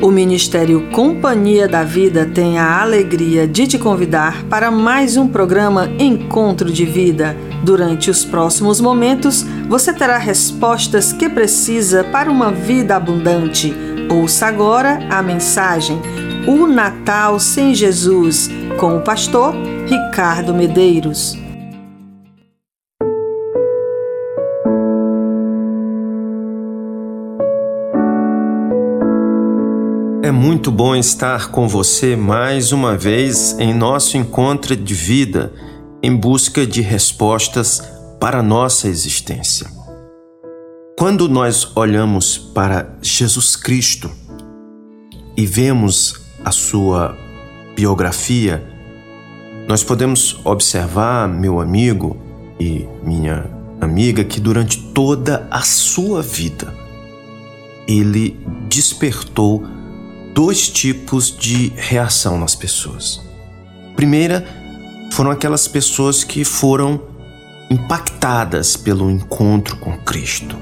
O Ministério Companhia da Vida tem a alegria de te convidar para mais um programa Encontro de Vida. Durante os próximos momentos, você terá respostas que precisa para uma vida abundante. Ouça agora a mensagem O Natal sem Jesus, com o pastor Ricardo Medeiros. É muito bom estar com você mais uma vez em nosso encontro de vida em busca de respostas para nossa existência. Quando nós olhamos para Jesus Cristo e vemos a sua biografia, nós podemos observar, meu amigo e minha amiga, que durante toda a sua vida ele despertou dois tipos de reação nas pessoas. Primeira, foram aquelas pessoas que foram impactadas pelo encontro com Cristo.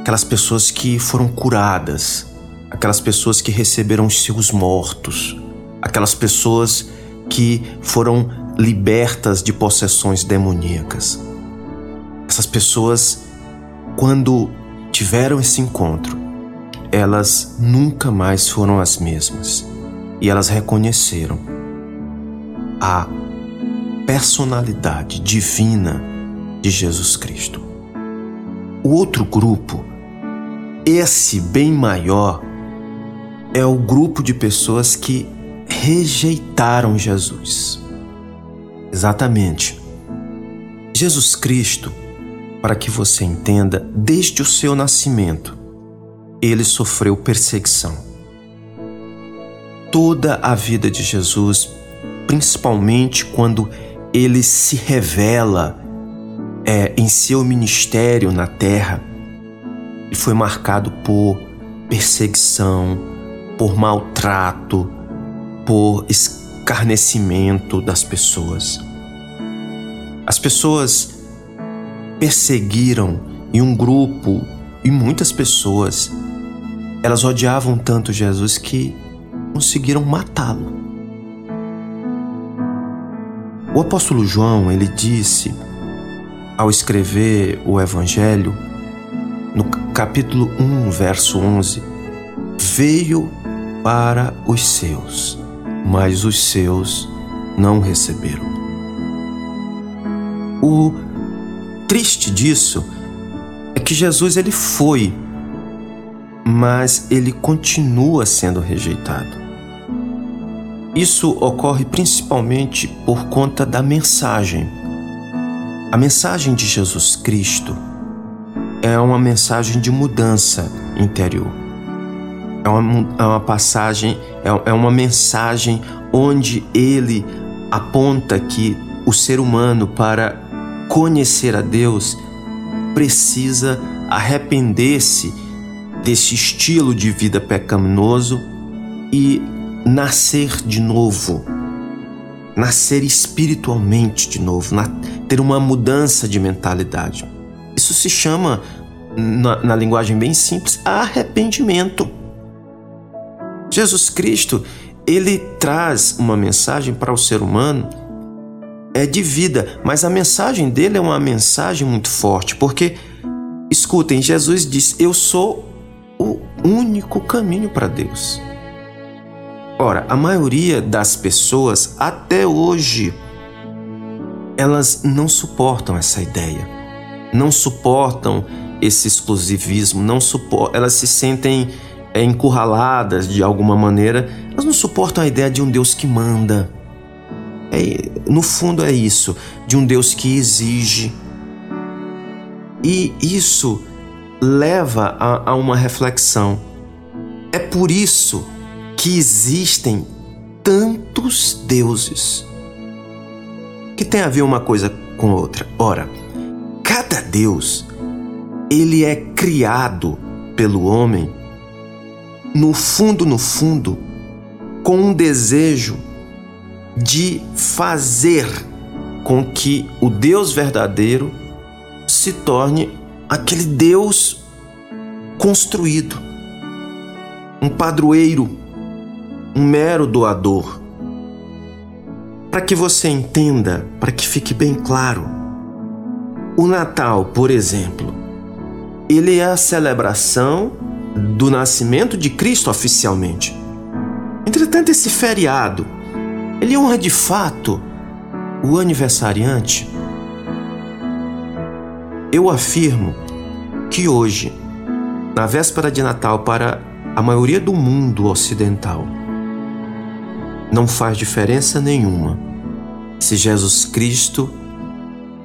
Aquelas pessoas que foram curadas, aquelas pessoas que receberam os seus mortos, aquelas pessoas que foram libertas de possessões demoníacas. Essas pessoas, quando tiveram esse encontro, elas nunca mais foram as mesmas e elas reconheceram a personalidade divina de Jesus Cristo. O outro grupo, esse bem maior, é o grupo de pessoas que rejeitaram Jesus. Exatamente. Jesus Cristo, para que você entenda, desde o seu nascimento, ele sofreu perseguição. Toda a vida de Jesus, principalmente quando ele se revela é, em seu ministério na terra, foi marcado por perseguição, por maltrato, por escarnecimento das pessoas. As pessoas perseguiram e um grupo e muitas pessoas elas odiavam tanto Jesus que conseguiram matá-lo. O apóstolo João, ele disse, ao escrever o evangelho, no capítulo 1, verso 11, veio para os seus, mas os seus não receberam. O triste disso é que Jesus ele foi mas ele continua sendo rejeitado. Isso ocorre principalmente por conta da mensagem. A mensagem de Jesus Cristo é uma mensagem de mudança interior. É uma, é uma passagem, é, é uma mensagem onde ele aponta que o ser humano, para conhecer a Deus, precisa arrepender-se desse estilo de vida pecaminoso e nascer de novo, nascer espiritualmente de novo, ter uma mudança de mentalidade. Isso se chama, na, na linguagem bem simples, arrependimento. Jesus Cristo, ele traz uma mensagem para o ser humano é de vida, mas a mensagem dele é uma mensagem muito forte, porque escutem, Jesus diz: "Eu sou único caminho para Deus. Ora, a maioria das pessoas até hoje elas não suportam essa ideia, não suportam esse exclusivismo, não suportam, elas se sentem é, encurraladas de alguma maneira, elas não suportam a ideia de um Deus que manda. É, no fundo é isso, de um Deus que exige. E isso leva a, a uma reflexão. É por isso que existem tantos deuses. Que tem a ver uma coisa com outra. Ora, cada deus ele é criado pelo homem no fundo, no fundo, com um desejo de fazer com que o Deus verdadeiro se torne aquele Deus construído. um padroeiro, um mero doador. Para que você entenda, para que fique bem claro, o Natal, por exemplo, ele é a celebração do nascimento de Cristo oficialmente. Entretanto, esse feriado, ele honra de fato o aniversariante. Eu afirmo que hoje, na véspera de Natal para a maioria do mundo ocidental, não faz diferença nenhuma se Jesus Cristo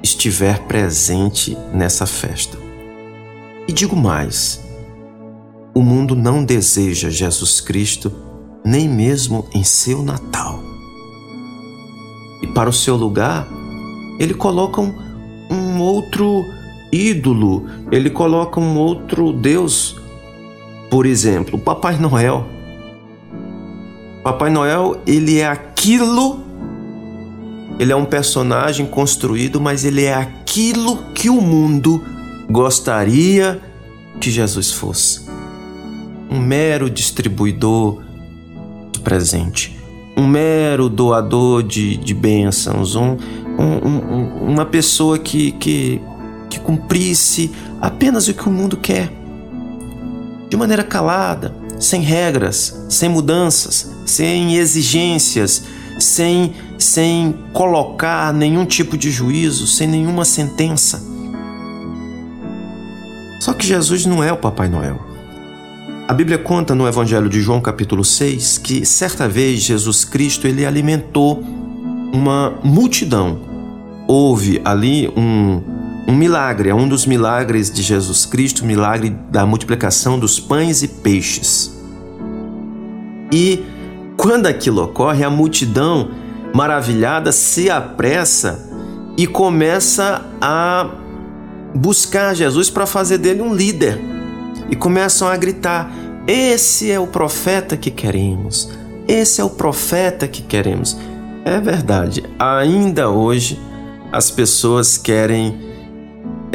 estiver presente nessa festa. E digo mais: o mundo não deseja Jesus Cristo nem mesmo em seu Natal. E para o seu lugar, ele coloca um, outro ídolo, ele coloca um outro Deus. Por exemplo, Papai Noel. Papai Noel, ele é aquilo, ele é um personagem construído, mas ele é aquilo que o mundo gostaria que Jesus fosse. Um mero distribuidor de presente, um mero doador de, de bênçãos, um, um, um, uma pessoa que, que cumprisse apenas o que o mundo quer, de maneira calada, sem regras, sem mudanças, sem exigências, sem, sem colocar nenhum tipo de juízo, sem nenhuma sentença. Só que Jesus não é o Papai Noel. A Bíblia conta no Evangelho de João capítulo 6 que certa vez Jesus Cristo ele alimentou uma multidão. Houve ali um, um milagre, é um dos milagres de Jesus Cristo, o milagre da multiplicação dos pães e peixes. E quando aquilo ocorre, a multidão maravilhada se apressa e começa a buscar Jesus para fazer dele um líder. E começam a gritar: Esse é o profeta que queremos. Esse é o profeta que queremos. É verdade, ainda hoje as pessoas querem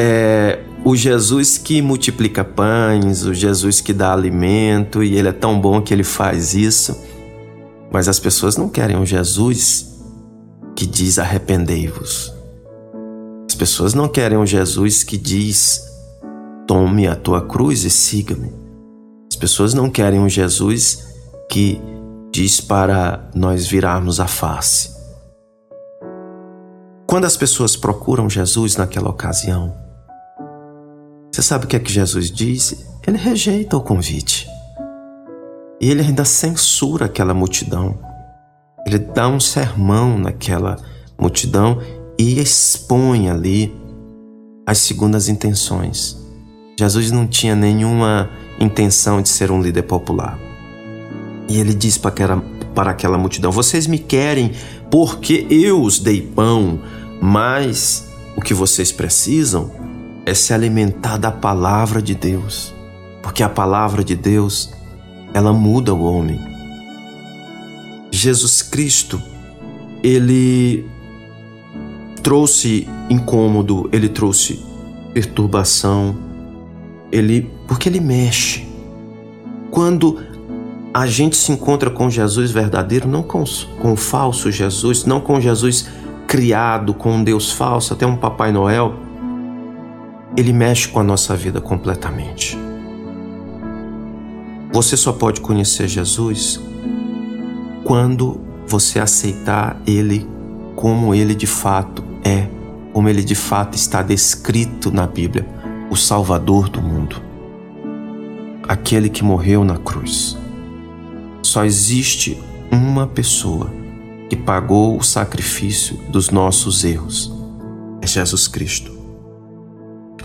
é, o Jesus que multiplica pães, o Jesus que dá alimento, e ele é tão bom que ele faz isso. Mas as pessoas não querem um Jesus que diz arrependei-vos. As pessoas não querem um Jesus que diz tome a tua cruz e siga-me. As pessoas não querem um Jesus que diz para nós virarmos a face. Quando as pessoas procuram Jesus naquela ocasião, você sabe o que é que Jesus disse? Ele rejeita o convite. E ele ainda censura aquela multidão. Ele dá um sermão naquela multidão e expõe ali as segundas intenções. Jesus não tinha nenhuma intenção de ser um líder popular. E ele diz para aquela, para aquela multidão: Vocês me querem porque eu os dei pão, mas o que vocês precisam é se alimentar da palavra de Deus, porque a palavra de Deus, ela muda o homem. Jesus Cristo, ele trouxe incômodo, ele trouxe perturbação, ele porque ele mexe. Quando a gente se encontra com Jesus verdadeiro, não com, com o falso Jesus, não com Jesus criado, com um Deus falso, até um Papai Noel, ele mexe com a nossa vida completamente. Você só pode conhecer Jesus quando você aceitar ele como ele de fato é, como ele de fato está descrito na Bíblia, o Salvador do mundo, aquele que morreu na cruz. Só existe uma pessoa que pagou o sacrifício dos nossos erros. É Jesus Cristo.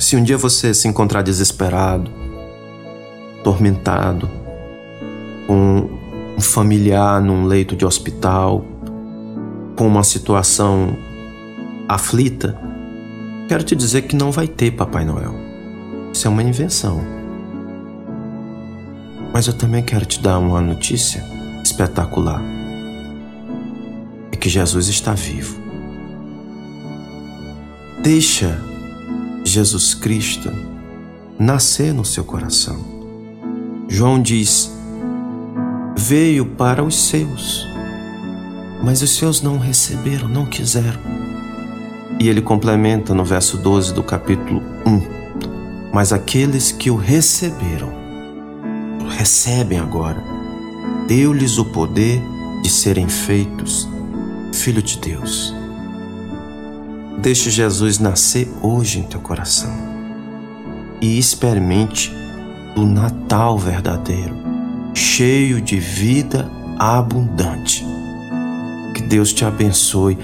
Se um dia você se encontrar desesperado, tormentado, com um familiar num leito de hospital, com uma situação aflita, quero te dizer que não vai ter Papai Noel. Isso é uma invenção. Mas eu também quero te dar uma notícia espetacular. É que Jesus está vivo. Deixa Jesus Cristo nascer no seu coração. João diz: veio para os seus, mas os seus não receberam, não quiseram. E ele complementa no verso 12 do capítulo 1: Mas aqueles que o receberam, recebem agora, deu-lhes o poder de serem feitos filho de Deus. Deixe Jesus nascer hoje em teu coração e experimente o Natal verdadeiro, cheio de vida abundante. Que Deus te abençoe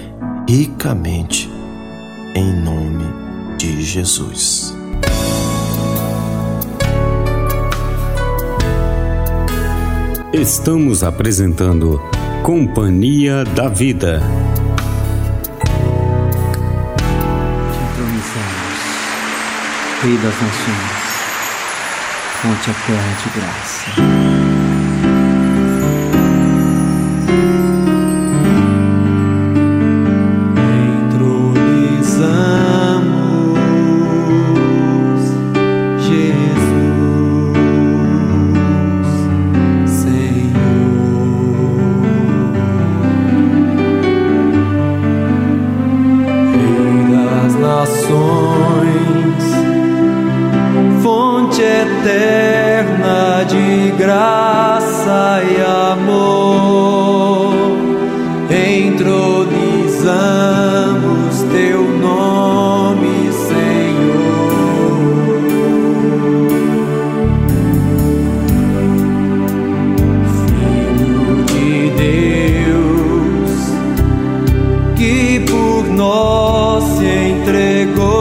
ricamente, em nome de Jesus. Estamos apresentando Companhia da Vida. Rei das Nações, fonte eterna de graça. eterna de graça e amor. Entronizamos teu nome, Senhor. Filho de Deus, que por nós se entregou.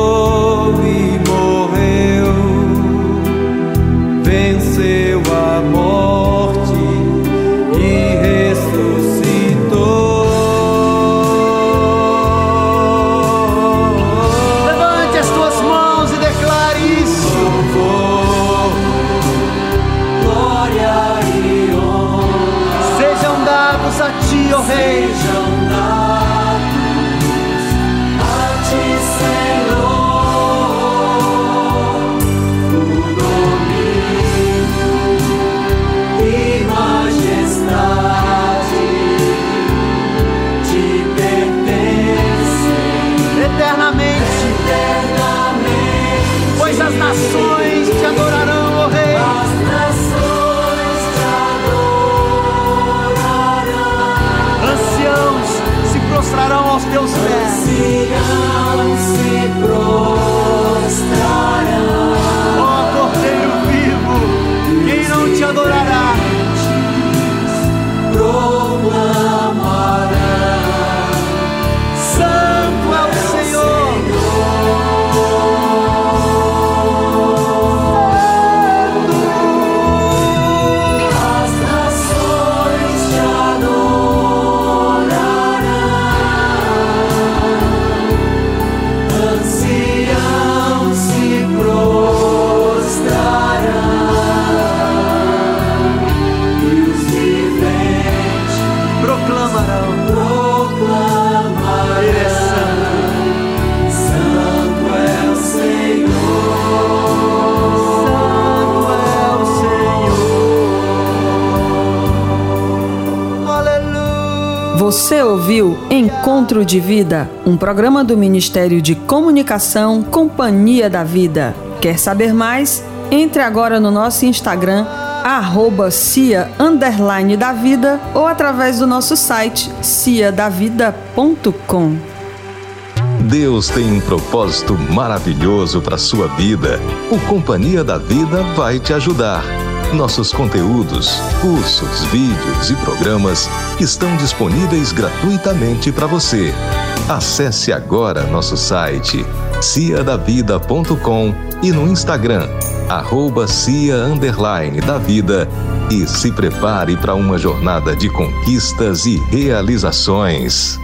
Você ouviu Encontro de Vida, um programa do Ministério de Comunicação Companhia da Vida. Quer saber mais? Entre agora no nosso Instagram, arroba cia underline da vida ou através do nosso site ciadavida.com. Deus tem um propósito maravilhoso para sua vida. O Companhia da Vida vai te ajudar. Nossos conteúdos, cursos, vídeos e programas estão disponíveis gratuitamente para você. Acesse agora nosso site ciadavida.com e no Instagram, arroba cia da vida e se prepare para uma jornada de conquistas e realizações.